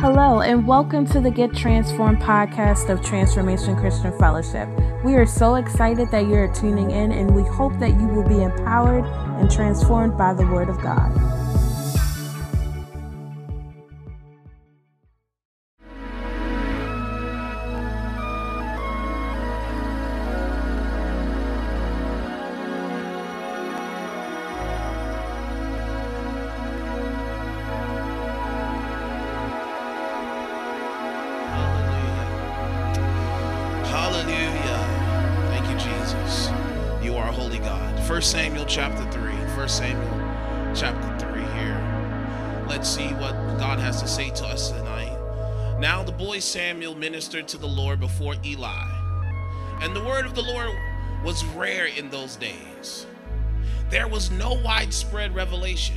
Hello, and welcome to the Get Transformed podcast of Transformation Christian Fellowship. We are so excited that you're tuning in, and we hope that you will be empowered and transformed by the Word of God. Ministered to the Lord before Eli. And the word of the Lord was rare in those days. There was no widespread revelation.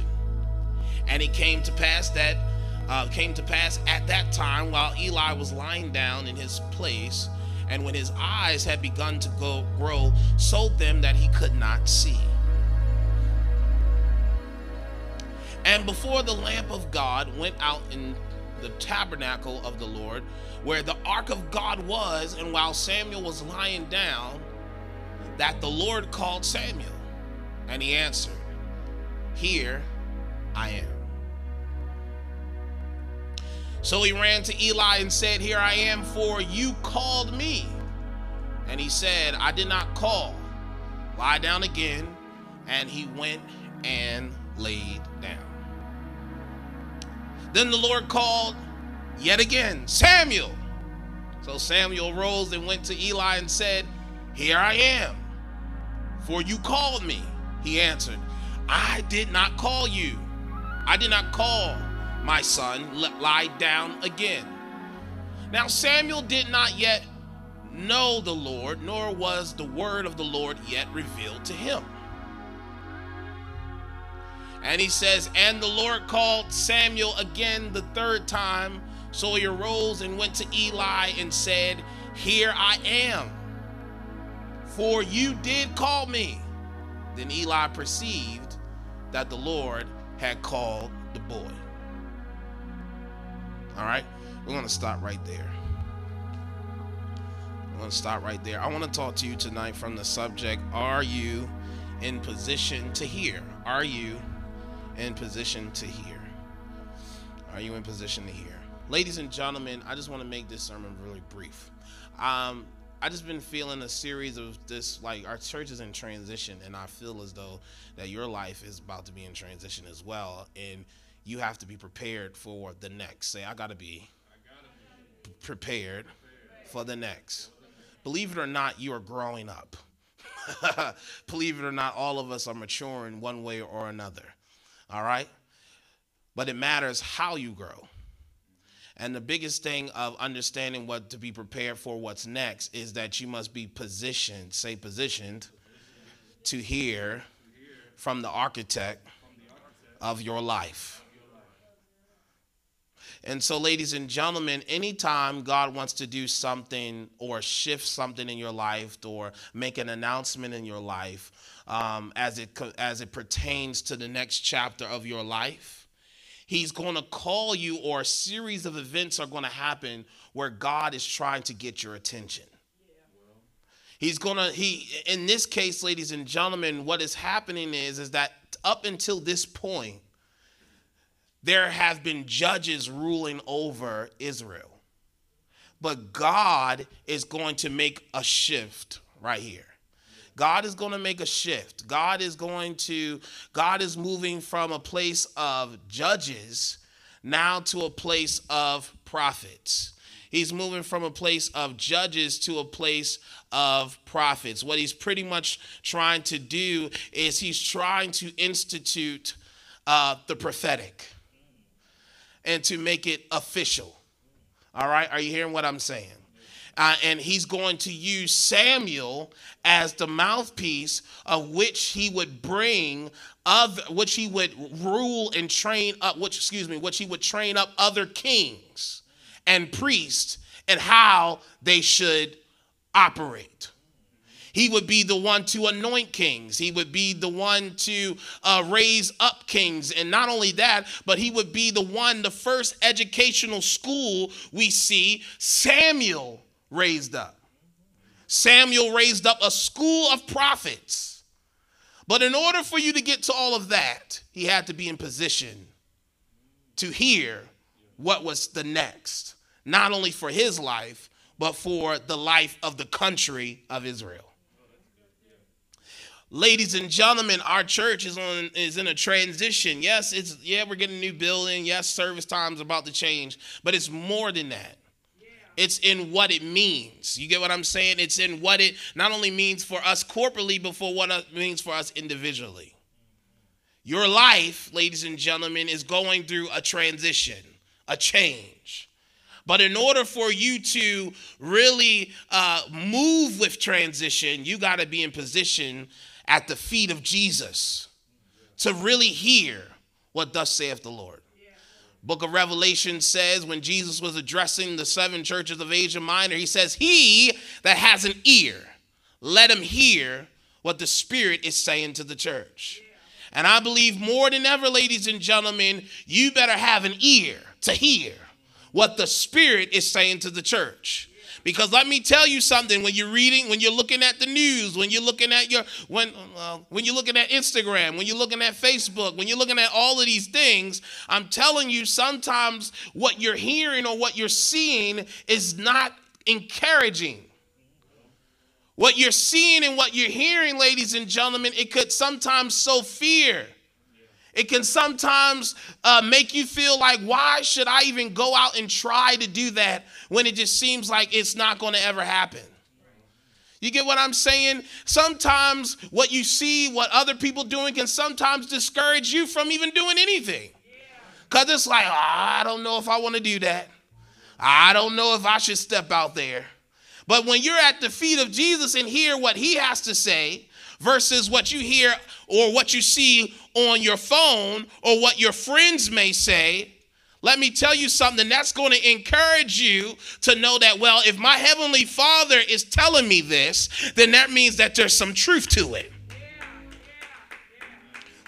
And it came to pass that uh, came to pass at that time while Eli was lying down in his place, and when his eyes had begun to go grow so them that he could not see. And before the lamp of God went out in the tabernacle of the Lord, where the ark of God was, and while Samuel was lying down, that the Lord called Samuel, and he answered, Here I am. So he ran to Eli and said, Here I am, for you called me. And he said, I did not call. Lie down again. And he went and laid. Then the Lord called yet again, Samuel. So Samuel rose and went to Eli and said, Here I am, for you called me. He answered, I did not call you. I did not call my son, lie down again. Now Samuel did not yet know the Lord, nor was the word of the Lord yet revealed to him. And he says, And the Lord called Samuel again the third time. So he arose and went to Eli and said, Here I am, for you did call me. Then Eli perceived that the Lord had called the boy. All right, we're going to stop right there. I'm going to stop right there. I want to talk to you tonight from the subject Are you in position to hear? Are you in position to hear? Are you in position to hear? Ladies and gentlemen, I just want to make this sermon really brief. Um, I just been feeling a series of this, like our church is in transition, and I feel as though that your life is about to be in transition as well. And you have to be prepared for the next. Say, I got to be prepared for the next. Believe it or not, you are growing up. Believe it or not, all of us are maturing one way or another. All right? But it matters how you grow. And the biggest thing of understanding what to be prepared for what's next is that you must be positioned, say positioned, to hear from the architect of your life. And so, ladies and gentlemen, anytime God wants to do something or shift something in your life or make an announcement in your life um, as, it, as it pertains to the next chapter of your life, He's going to call you, or a series of events are going to happen where God is trying to get your attention. He's gonna he in this case, ladies and gentlemen, what is happening is is that up until this point, there have been judges ruling over Israel. But God is going to make a shift right here. God is going to make a shift. God is going to, God is moving from a place of judges now to a place of prophets. He's moving from a place of judges to a place of prophets. What he's pretty much trying to do is he's trying to institute uh, the prophetic and to make it official. All right, are you hearing what I'm saying? Uh, and he's going to use Samuel as the mouthpiece of which he would bring of which he would rule and train up which excuse me which he would train up other kings and priests and how they should operate He would be the one to anoint kings. He would be the one to uh, raise up kings. And not only that, but he would be the one, the first educational school we see Samuel raised up. Samuel raised up a school of prophets. But in order for you to get to all of that, he had to be in position to hear what was the next, not only for his life, but for the life of the country of Israel. Ladies and gentlemen, our church is on is in a transition. Yes, it's yeah, we're getting a new building. Yes, service time's about to change, but it's more than that. It's in what it means. You get what I'm saying? It's in what it not only means for us corporately, but for what it means for us individually. Your life, ladies and gentlemen, is going through a transition, a change. But in order for you to really uh, move with transition, you got to be in position at the feet of Jesus to really hear what thus saith the Lord. Book of Revelation says when Jesus was addressing the seven churches of Asia Minor, he says, He that has an ear, let him hear what the Spirit is saying to the church. And I believe more than ever, ladies and gentlemen, you better have an ear to hear what the Spirit is saying to the church. Because let me tell you something: when you're reading, when you're looking at the news, when you're looking at your when uh, when you're looking at Instagram, when you're looking at Facebook, when you're looking at all of these things, I'm telling you, sometimes what you're hearing or what you're seeing is not encouraging. What you're seeing and what you're hearing, ladies and gentlemen, it could sometimes sow fear. It can sometimes uh, make you feel like, why should I even go out and try to do that when it just seems like it's not going to ever happen? You get what I'm saying? Sometimes what you see, what other people doing, can sometimes discourage you from even doing anything. Because it's like, oh, I don't know if I want to do that. I don't know if I should step out there. But when you're at the feet of Jesus and hear what he has to say versus what you hear or what you see on your phone or what your friends may say, let me tell you something that's going to encourage you to know that, well, if my heavenly father is telling me this, then that means that there's some truth to it.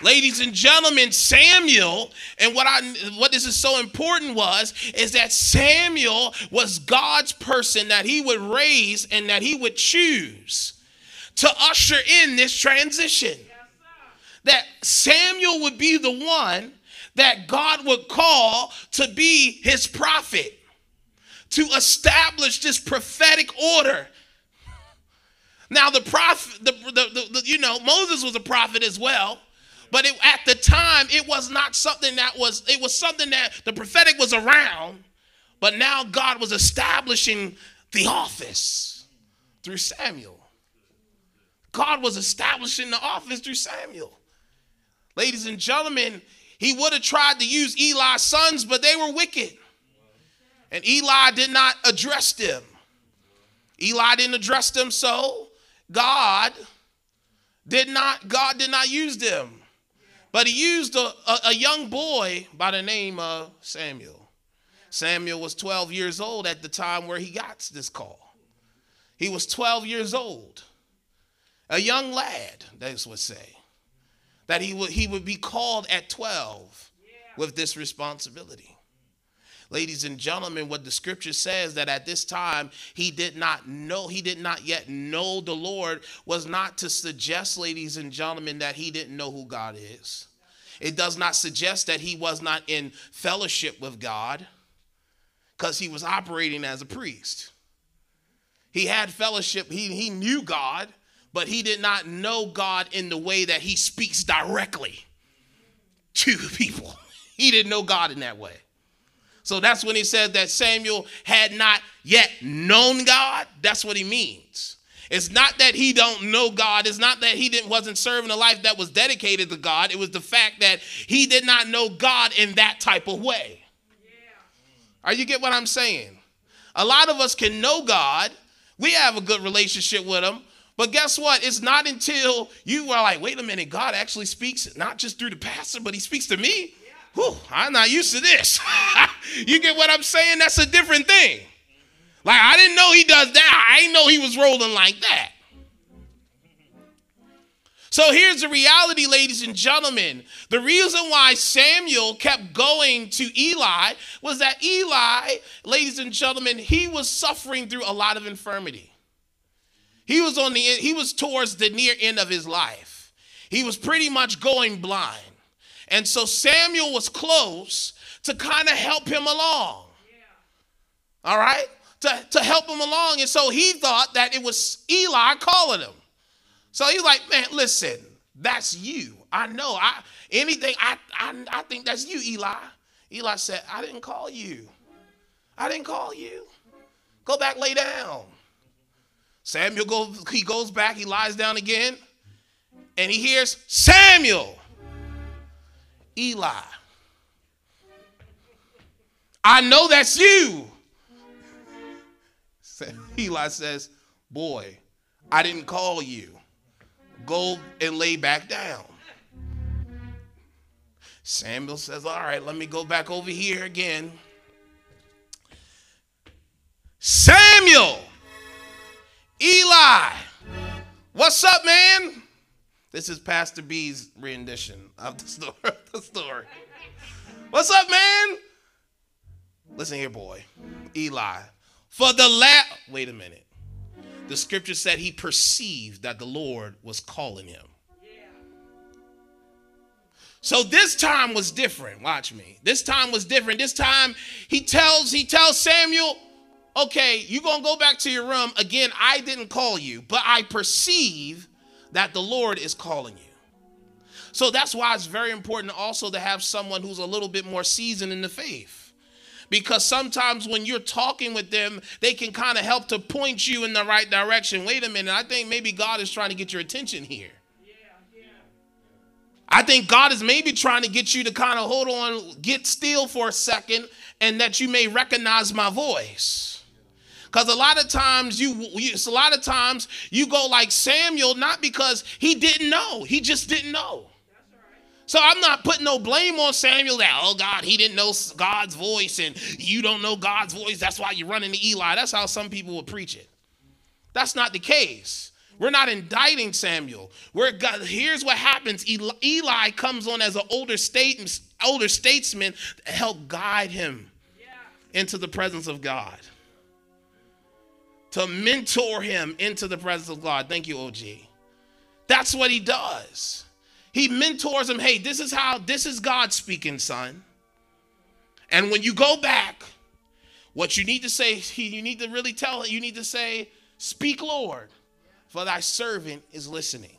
Ladies and gentlemen, Samuel, and what I what this is so important was is that Samuel was God's person that he would raise and that he would choose to usher in this transition. That Samuel would be the one that God would call to be his prophet, to establish this prophetic order. Now, the prophet, the, the, the, you know, Moses was a prophet as well. But it, at the time, it was not something that was, it was something that the prophetic was around, but now God was establishing the office through Samuel. God was establishing the office through Samuel. Ladies and gentlemen, he would have tried to use Eli's sons, but they were wicked. And Eli did not address them. Eli didn't address them, so God did not, God did not use them. But he used a, a, a young boy by the name of Samuel. Samuel was 12 years old at the time where he got this call. He was 12 years old a young lad, they would say, that he would, he would be called at 12 with this responsibility. Ladies and gentlemen, what the scripture says that at this time he did not know, he did not yet know the Lord, was not to suggest, ladies and gentlemen, that he didn't know who God is. It does not suggest that he was not in fellowship with God because he was operating as a priest. He had fellowship, he, he knew God, but he did not know God in the way that he speaks directly to people. He didn't know God in that way. So that's when he said that Samuel had not yet known God. That's what he means. It's not that he don't know God. It's not that he didn't wasn't serving a life that was dedicated to God. It was the fact that he did not know God in that type of way. Yeah. Are you get what I'm saying? A lot of us can know God. We have a good relationship with him, but guess what? It's not until you are like, wait a minute, God actually speaks not just through the pastor, but he speaks to me. Whew, I'm not used to this. you get what I'm saying? That's a different thing. Like, I didn't know he does that. I didn't know he was rolling like that. So here's the reality, ladies and gentlemen. The reason why Samuel kept going to Eli was that Eli, ladies and gentlemen, he was suffering through a lot of infirmity. He was on the he was towards the near end of his life. He was pretty much going blind. And so Samuel was close to kind of help him along. All right? To, to help him along. And so he thought that it was Eli calling him. So he's like, man, listen, that's you. I know. I anything, I, I, I think that's you, Eli. Eli said, I didn't call you. I didn't call you. Go back, lay down. Samuel goes, he goes back, he lies down again, and he hears Samuel. Eli. I know that's you. Eli says, Boy, I didn't call you go and lay back down. Samuel says, All right, let me go back over here again. Samuel, Eli, what's up, man? This is Pastor B's rendition of the story. the story. What's up, man? Listen here, boy. Eli. For the last, wait a minute the scripture said he perceived that the Lord was calling him. So this time was different. Watch me. This time was different. This time he tells he tells Samuel, "Okay, you're going to go back to your room. Again, I didn't call you, but I perceive that the Lord is calling you." So that's why it's very important also to have someone who's a little bit more seasoned in the faith because sometimes when you're talking with them, they can kind of help to point you in the right direction. Wait a minute, I think maybe God is trying to get your attention here. I think God is maybe trying to get you to kind of hold on, get still for a second, and that you may recognize my voice. Because a lot of times you, you, a lot of times you go like Samuel, not because he didn't know, he just didn't know. So I'm not putting no blame on Samuel that, oh God, he didn't know God's voice and you don't know God's voice. That's why you're running to Eli. That's how some people would preach it. That's not the case. We're not indicting Samuel. We're God, here's what happens. Eli, Eli comes on as an older state, older statesman to help guide him yeah. into the presence of God. To mentor him into the presence of God. Thank you, OG. That's what he does. He mentors him. Hey, this is how, this is God speaking, son. And when you go back, what you need to say, you need to really tell, you need to say, Speak, Lord, for thy servant is listening.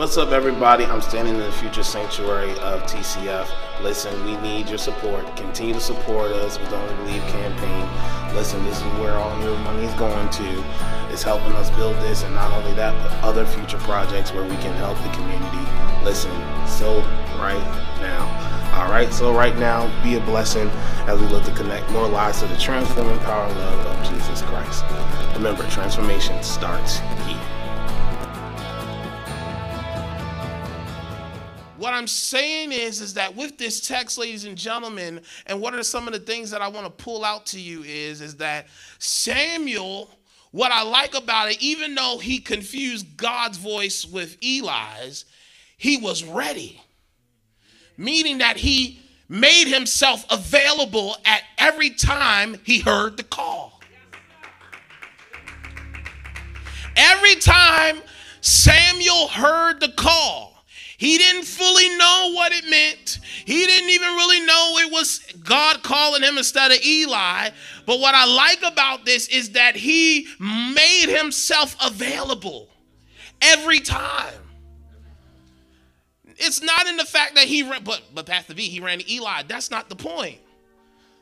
What's up, everybody? I'm standing in the future sanctuary of TCF. Listen, we need your support. Continue to support us with the Only Believe campaign. Listen, this is where all your money is going to. It's helping us build this, and not only that, but other future projects where we can help the community listen so right now. All right, so right now, be a blessing as we look to connect more lives to the transforming power and love of Jesus Christ. Remember, transformation starts here. What I'm saying is, is that with this text, ladies and gentlemen, and what are some of the things that I want to pull out to you is, is that Samuel what I like about it, even though he confused God's voice with Eli's, he was ready, meaning that he made himself available at every time he heard the call. Every time Samuel heard the call, he didn't fully know what it meant. He didn't even really know it was God calling him instead of Eli. But what I like about this is that he made himself available every time. It's not in the fact that he ran, but but Pastor V, he ran to Eli. That's not the point.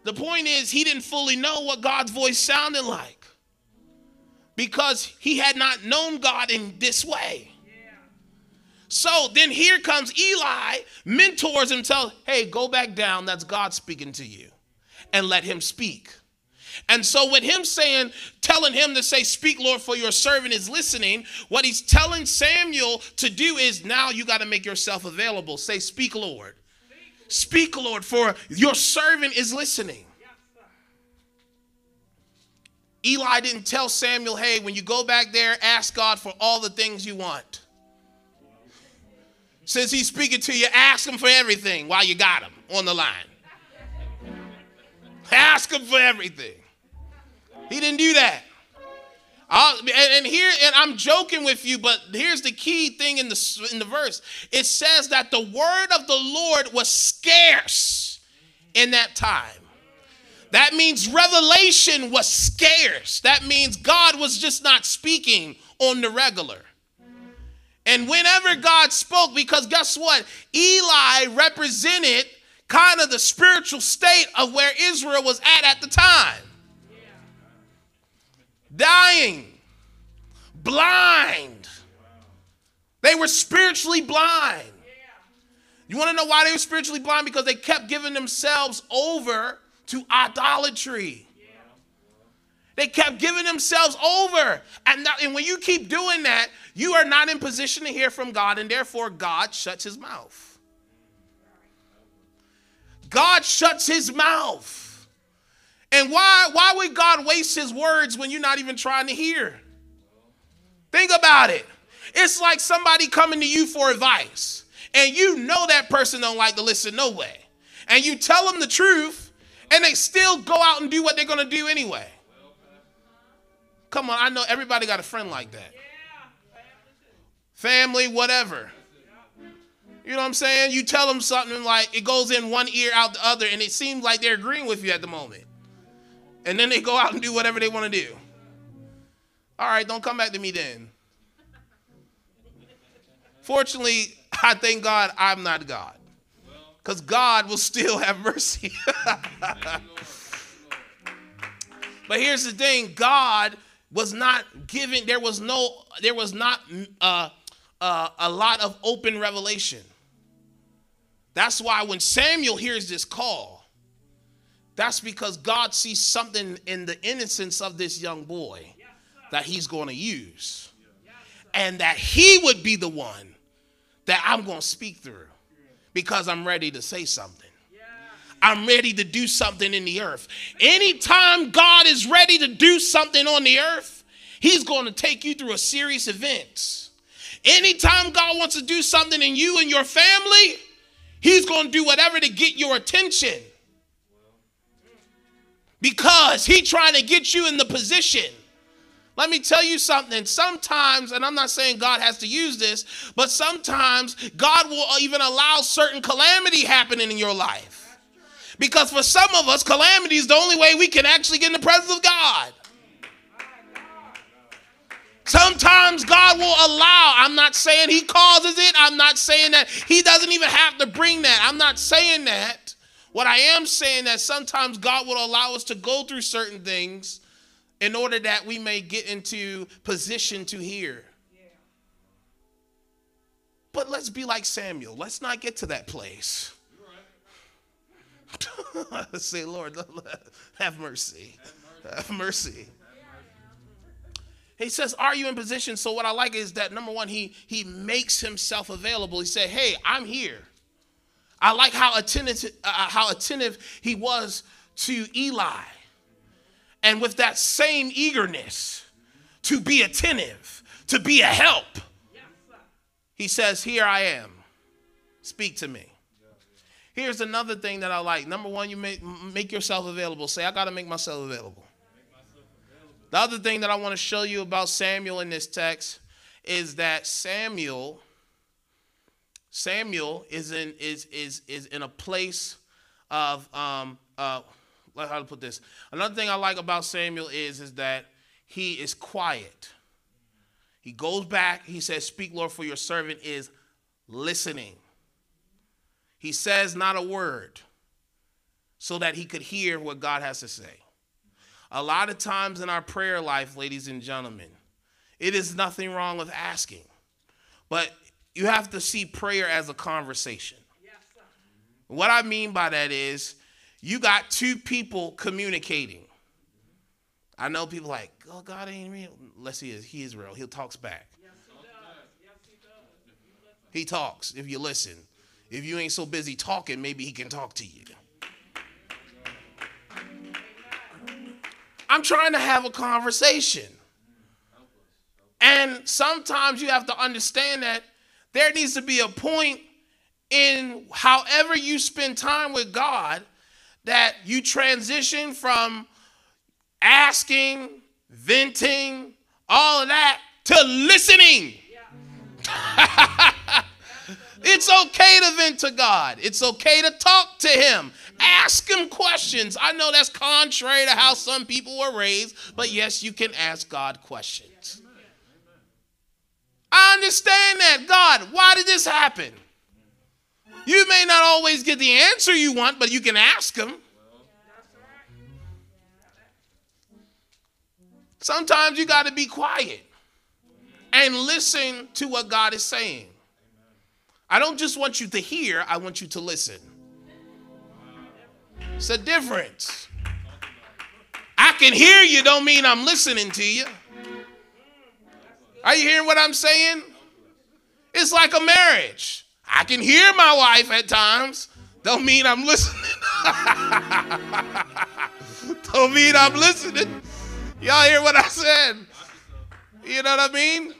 The point is he didn't fully know what God's voice sounded like because he had not known God in this way. So then here comes Eli, mentors him, tells, hey, go back down. That's God speaking to you. And let him speak. And so, with him saying, telling him to say, Speak, Lord, for your servant is listening, what he's telling Samuel to do is now you got to make yourself available. Say, Speak, Lord. Speak, Lord, for your servant is listening. Eli didn't tell Samuel, hey, when you go back there, ask God for all the things you want. Since he's speaking to you, ask him for everything while you got him on the line. Ask him for everything. He didn't do that. I'll, and, here, and I'm joking with you, but here's the key thing in the in the verse. It says that the word of the Lord was scarce in that time. That means revelation was scarce. That means God was just not speaking on the regular. And whenever God spoke, because guess what? Eli represented kind of the spiritual state of where Israel was at at the time. Dying, blind. They were spiritually blind. You want to know why they were spiritually blind? Because they kept giving themselves over to idolatry. They kept giving themselves over. And, and when you keep doing that, you are not in position to hear from God, and therefore God shuts his mouth. God shuts his mouth. And why, why would God waste his words when you're not even trying to hear? Think about it. It's like somebody coming to you for advice, and you know that person don't like to listen no way. And you tell them the truth, and they still go out and do what they're going to do anyway. Come on, I know everybody got a friend like that. Family, whatever. You know what I'm saying? You tell them something like it goes in one ear out the other, and it seems like they're agreeing with you at the moment. And then they go out and do whatever they want to do. All right, don't come back to me then. Fortunately, I thank God I'm not God. Because God will still have mercy. but here's the thing God was not giving, there was no, there was not uh, uh, a lot of open revelation. That's why when Samuel hears this call, that's because God sees something in the innocence of this young boy that he's going to use. And that he would be the one that I'm going to speak through because I'm ready to say something. I'm ready to do something in the earth. Anytime God is ready to do something on the earth, He's going to take you through a serious event. Anytime God wants to do something in you and your family, He's going to do whatever to get your attention. Because He's trying to get you in the position. Let me tell you something. Sometimes, and I'm not saying God has to use this, but sometimes God will even allow certain calamity happening in your life. Because for some of us, calamity is the only way we can actually get in the presence of God. Sometimes God will allow. I'm not saying He causes it. I'm not saying that He doesn't even have to bring that. I'm not saying that. What I am saying is that sometimes God will allow us to go through certain things in order that we may get into position to hear. But let's be like Samuel. Let's not get to that place. Say, Lord, have mercy. Have mercy. He says, "Are you in position?" So what I like is that number one, he he makes himself available. He said, "Hey, I'm here." I like how attentive uh, how attentive he was to Eli, and with that same eagerness to be attentive, to be a help. He says, "Here I am. Speak to me." Here's another thing that I like. Number one, you make, make yourself available. Say, I got to make myself available. The other thing that I want to show you about Samuel in this text is that Samuel, Samuel is in is is is in a place of um uh how to put this. Another thing I like about Samuel is is that he is quiet. He goes back. He says, "Speak, Lord, for your servant is listening." He says not a word so that he could hear what God has to say. A lot of times in our prayer life, ladies and gentlemen, it is nothing wrong with asking, but you have to see prayer as a conversation. Yes, what I mean by that is you got two people communicating. I know people like, oh, God ain't real. Unless he is, he is real. He talks back. Yes, he, yes, he, he talks if you listen. If you ain't so busy talking, maybe he can talk to you. I'm trying to have a conversation. And sometimes you have to understand that there needs to be a point in however you spend time with God that you transition from asking, venting, all of that to listening. it's okay to vent to God. It's okay to talk to Him. Ask Him questions. I know that's contrary to how some people were raised, but yes, you can ask God questions. I understand that. God, why did this happen? You may not always get the answer you want, but you can ask Him. Sometimes you got to be quiet and listen to what God is saying. I don't just want you to hear, I want you to listen. It's a difference. I can hear you, don't mean I'm listening to you. Are you hearing what I'm saying? It's like a marriage. I can hear my wife at times, don't mean I'm listening. don't mean I'm listening. Y'all hear what I said? You know what I mean?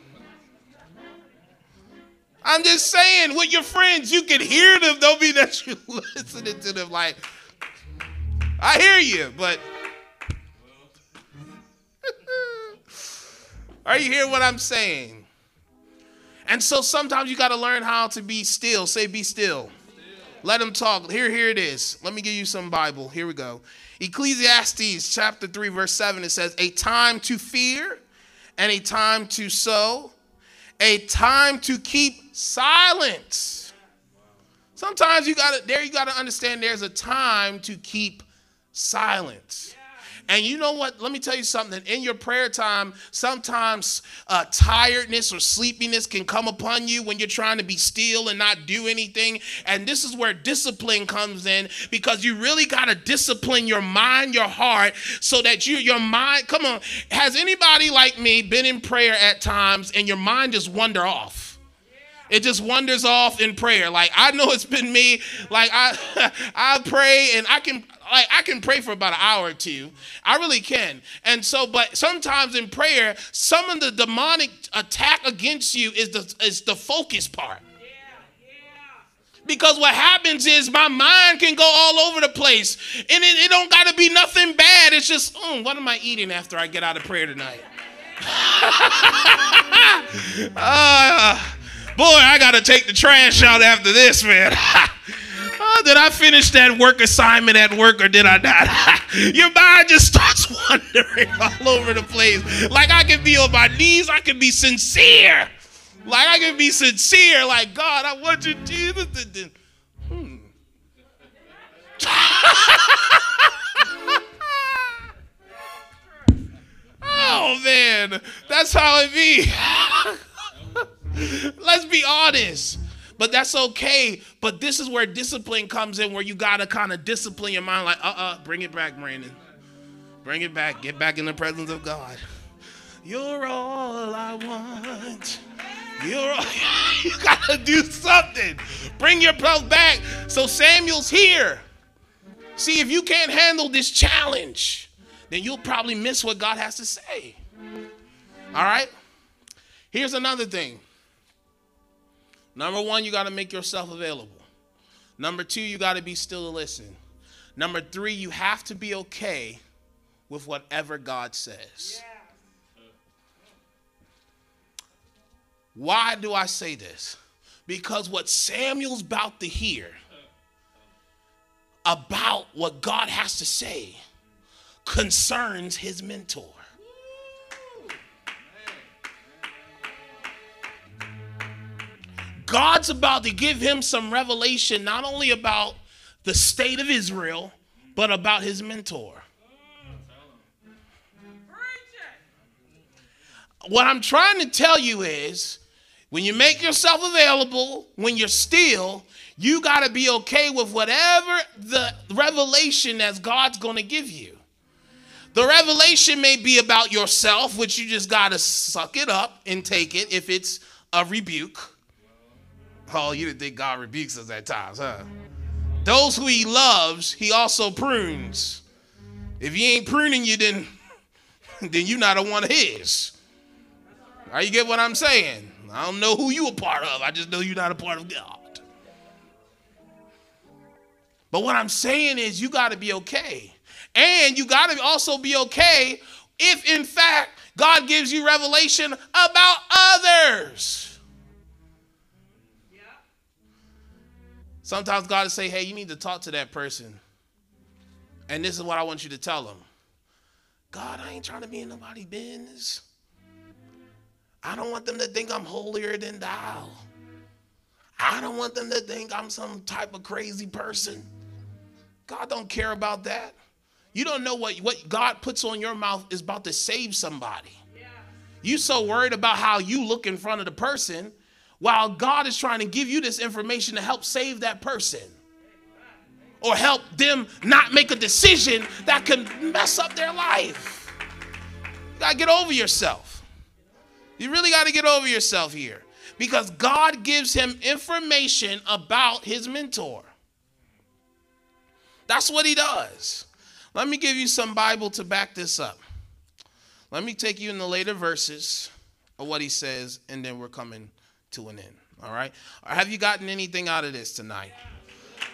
I'm just saying, with your friends, you can hear them. Don't mean that you're listening to them. Like, I hear you, but are you hearing what I'm saying? And so sometimes you got to learn how to be still. Say, be still. Let them talk. Here, here it is. Let me give you some Bible. Here we go. Ecclesiastes chapter 3, verse 7, it says, A time to fear and a time to sew, a time to keep silence. Sometimes you gotta there you gotta understand there's a time to keep silence. And you know what? Let me tell you something. In your prayer time, sometimes uh, tiredness or sleepiness can come upon you when you're trying to be still and not do anything. And this is where discipline comes in because you really got to discipline your mind, your heart, so that you, your mind, come on. Has anybody like me been in prayer at times and your mind just wander off? It just wanders off in prayer. Like I know it's been me. Like I I pray and I can like I can pray for about an hour or two. I really can. And so, but sometimes in prayer, some of the demonic attack against you is the is the focus part. Because what happens is my mind can go all over the place. And it, it don't got to be nothing bad. It's just, mm, what am I eating after I get out of prayer tonight? uh, boy, I got to take the trash out after this, man. did I finish that work assignment at work or did I not? Your mind just starts wandering all over the place. Like I can be on my knees, I can be sincere. Like I can be sincere, like God, I want you, Jesus. To, hmm. oh man, that's how it be. Let's be honest. But that's okay. But this is where discipline comes in, where you gotta kind of discipline your mind, like, uh-uh, bring it back, Brandon. Bring it back. Get back in the presence of God. You're all I want. You're all, you gotta do something. Bring yourself back. So Samuel's here. See, if you can't handle this challenge, then you'll probably miss what God has to say. All right? Here's another thing. Number one, you got to make yourself available. Number two, you got to be still to listen. Number three, you have to be okay with whatever God says. Why do I say this? Because what Samuel's about to hear about what God has to say concerns his mentor. God's about to give him some revelation, not only about the state of Israel, but about his mentor. What I'm trying to tell you is when you make yourself available, when you're still, you got to be okay with whatever the revelation that God's going to give you. The revelation may be about yourself, which you just got to suck it up and take it if it's a rebuke. Oh, you didn't think God rebukes us at times, huh? Those who he loves, he also prunes. If he ain't pruning you, then, then you're not a one of his. Are you get what I'm saying? I don't know who you a part of. I just know you're not a part of God. But what I'm saying is you got to be okay. And you got to also be okay if, in fact, God gives you revelation about others. Sometimes God will say, hey, you need to talk to that person. And this is what I want you to tell them. God, I ain't trying to be in nobody's business. I don't want them to think I'm holier than thou. I don't want them to think I'm some type of crazy person. God don't care about that. You don't know what, what God puts on your mouth is about to save somebody. Yeah. You so worried about how you look in front of the person while God is trying to give you this information to help save that person or help them not make a decision that can mess up their life. You gotta get over yourself. You really gotta get over yourself here because God gives him information about his mentor. That's what he does. Let me give you some Bible to back this up. Let me take you in the later verses of what he says, and then we're coming to an end. All right? Have you gotten anything out of this tonight?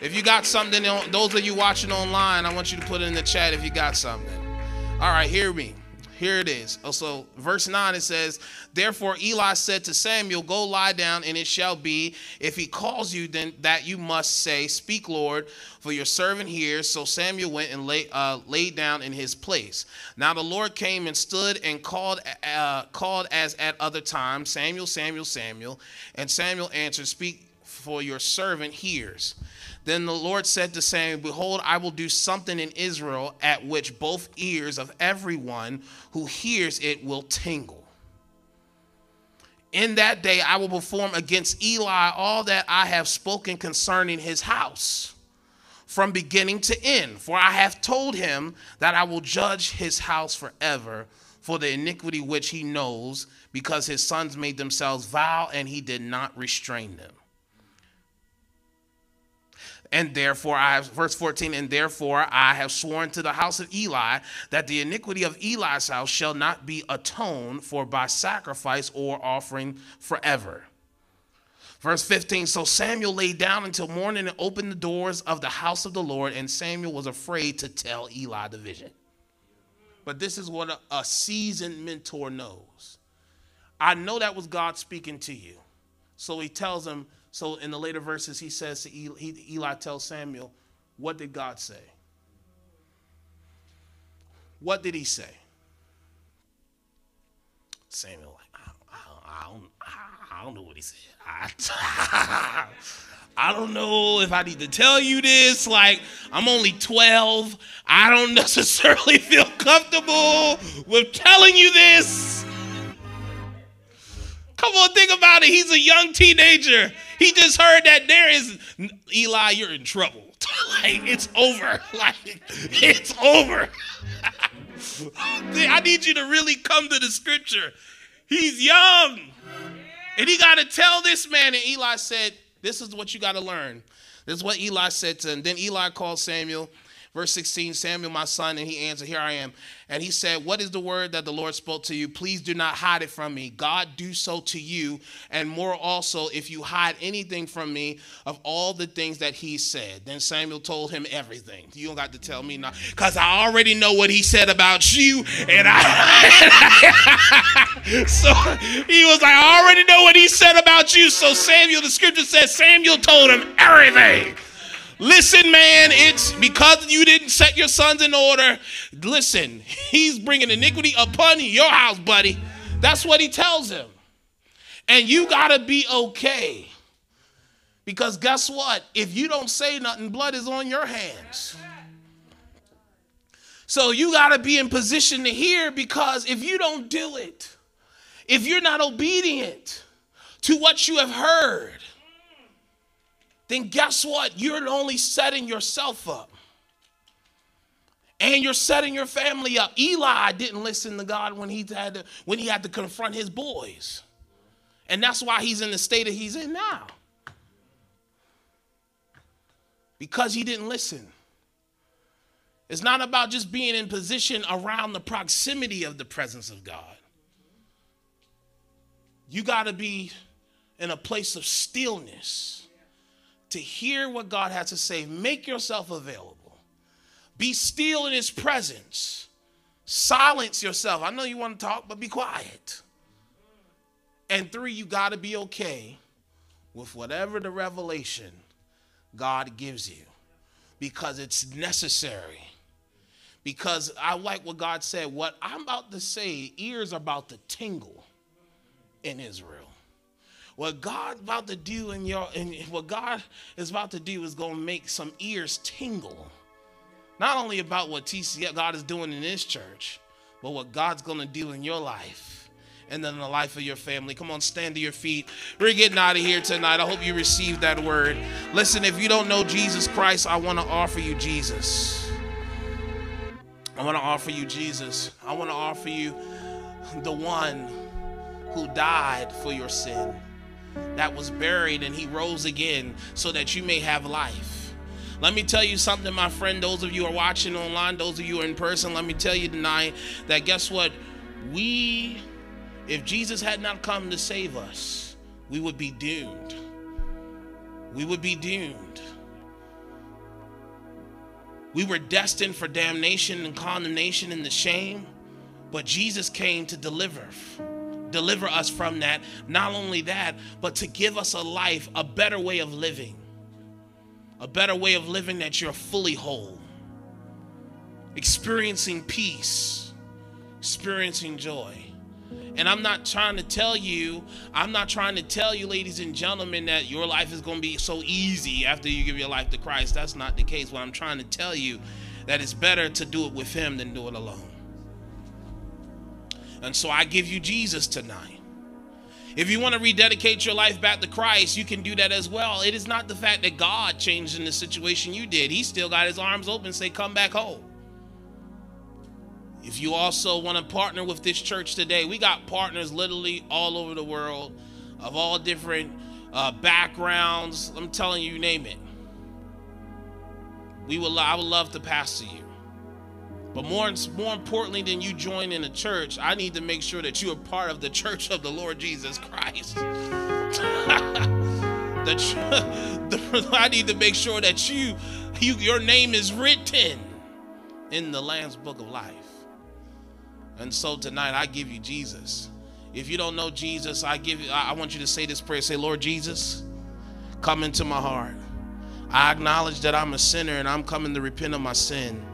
If you got something, those of you watching online, I want you to put it in the chat if you got something. All right, hear me. Here it is. Also, verse 9 it says, Therefore Eli said to Samuel, Go lie down, and it shall be, if he calls you, then that you must say, Speak, Lord, for your servant hears. So Samuel went and lay, uh, laid down in his place. Now the Lord came and stood and called, uh, called as at other times, Samuel, Samuel, Samuel. And Samuel answered, Speak, for your servant hears. Then the Lord said to Samuel, Behold, I will do something in Israel at which both ears of everyone who hears it will tingle. In that day I will perform against Eli all that I have spoken concerning his house from beginning to end. For I have told him that I will judge his house forever for the iniquity which he knows, because his sons made themselves vile and he did not restrain them. And therefore, I have, verse 14, and therefore I have sworn to the house of Eli that the iniquity of Eli's house shall not be atoned for by sacrifice or offering forever. Verse 15 So Samuel lay down until morning and opened the doors of the house of the Lord, and Samuel was afraid to tell Eli the vision. But this is what a, a seasoned mentor knows. I know that was God speaking to you. So he tells him, so in the later verses, he says to Eli, he, Eli tells Samuel, What did God say? What did he say? Samuel, like, I, I, I, don't, I don't know what he said. I, I don't know if I need to tell you this. Like, I'm only 12. I don't necessarily feel comfortable with telling you this. Come on, think about it. He's a young teenager. He just heard that there is Eli, you're in trouble. like it's over. Like it's over. I need you to really come to the scripture. He's young. And he got to tell this man. And Eli said, This is what you got to learn. This is what Eli said to him. Then Eli called Samuel Verse 16 Samuel, my son, and he answered, Here I am. And he said, What is the word that the Lord spoke to you? Please do not hide it from me. God do so to you, and more also if you hide anything from me of all the things that he said. Then Samuel told him everything. You don't got to tell me now, because I already know what he said about you. And I, so he was like, I already know what he said about you. So Samuel, the scripture says, Samuel told him everything. Listen, man, it's because you didn't set your sons in order. Listen, he's bringing iniquity upon your house, buddy. That's what he tells him. And you got to be okay. Because guess what? If you don't say nothing, blood is on your hands. So you got to be in position to hear because if you don't do it, if you're not obedient to what you have heard, then guess what? You're only setting yourself up. And you're setting your family up. Eli didn't listen to God when he had to, when he had to confront his boys. And that's why he's in the state that he's in now. Because he didn't listen. It's not about just being in position around the proximity of the presence of God. You got to be in a place of stillness to hear what God has to say. Make yourself available. Be still in His presence. Silence yourself. I know you want to talk, but be quiet. And three, you got to be okay with whatever the revelation God gives you because it's necessary. Because I like what God said. What I'm about to say, ears are about to tingle in Israel. What God about to do in your and what God is about to do is to make some ears tingle. Not only about what TC God is doing in this church, but what God's to do in your life and then the life of your family. Come on, stand to your feet. We're getting out of here tonight. I hope you received that word. Listen, if you don't know Jesus Christ, I want to offer you Jesus. I want to offer you Jesus. I want to offer you the one who died for your sin, that was buried, and he rose again so that you may have life. Let me tell you something, my friend. Those of you are watching online, those of you are in person, let me tell you tonight that guess what? We, if Jesus had not come to save us, we would be doomed. We would be doomed. We were destined for damnation and condemnation and the shame, but Jesus came to deliver deliver us from that. Not only that, but to give us a life, a better way of living. A better way of living that you're fully whole. Experiencing peace, experiencing joy. And I'm not trying to tell you, I'm not trying to tell you, ladies and gentlemen, that your life is going to be so easy after you give your life to Christ. That's not the case. What I'm trying to tell you that it's better to do it with Him than do it alone. And so I give you Jesus tonight. If you want to rededicate your life back to Christ, you can do that as well. It is not the fact that God changed in the situation you did. He still got his arms open, say, Come back home. If you also want to partner with this church today, we got partners literally all over the world of all different uh, backgrounds. I'm telling you, name it. We will. I would love to pastor you. But more, more importantly than you joining a church, I need to make sure that you are part of the church of the Lord Jesus Christ. the, the, I need to make sure that you, you, your name is written in the Lamb's Book of Life. And so tonight, I give you Jesus. If you don't know Jesus, I give you, I want you to say this prayer. Say, Lord Jesus, come into my heart. I acknowledge that I'm a sinner and I'm coming to repent of my sin.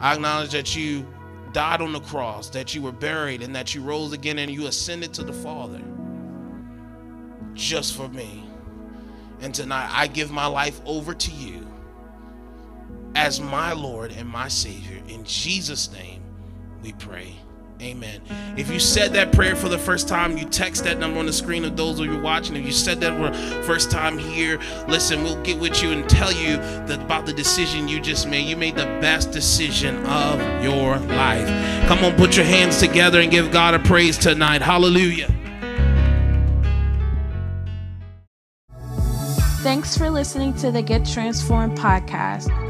I acknowledge that you died on the cross, that you were buried, and that you rose again and you ascended to the Father just for me. And tonight, I give my life over to you as my Lord and my Savior. In Jesus' name, we pray. Amen. If you said that prayer for the first time, you text that number on the screen of those of you watching. If you said that for first time here, listen, we'll get with you and tell you that about the decision you just made. You made the best decision of your life. Come on, put your hands together and give God a praise tonight. Hallelujah. Thanks for listening to the Get Transformed podcast.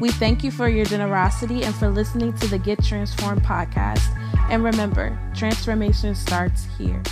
We thank you for your generosity and for listening to the Get Transformed podcast. And remember, transformation starts here.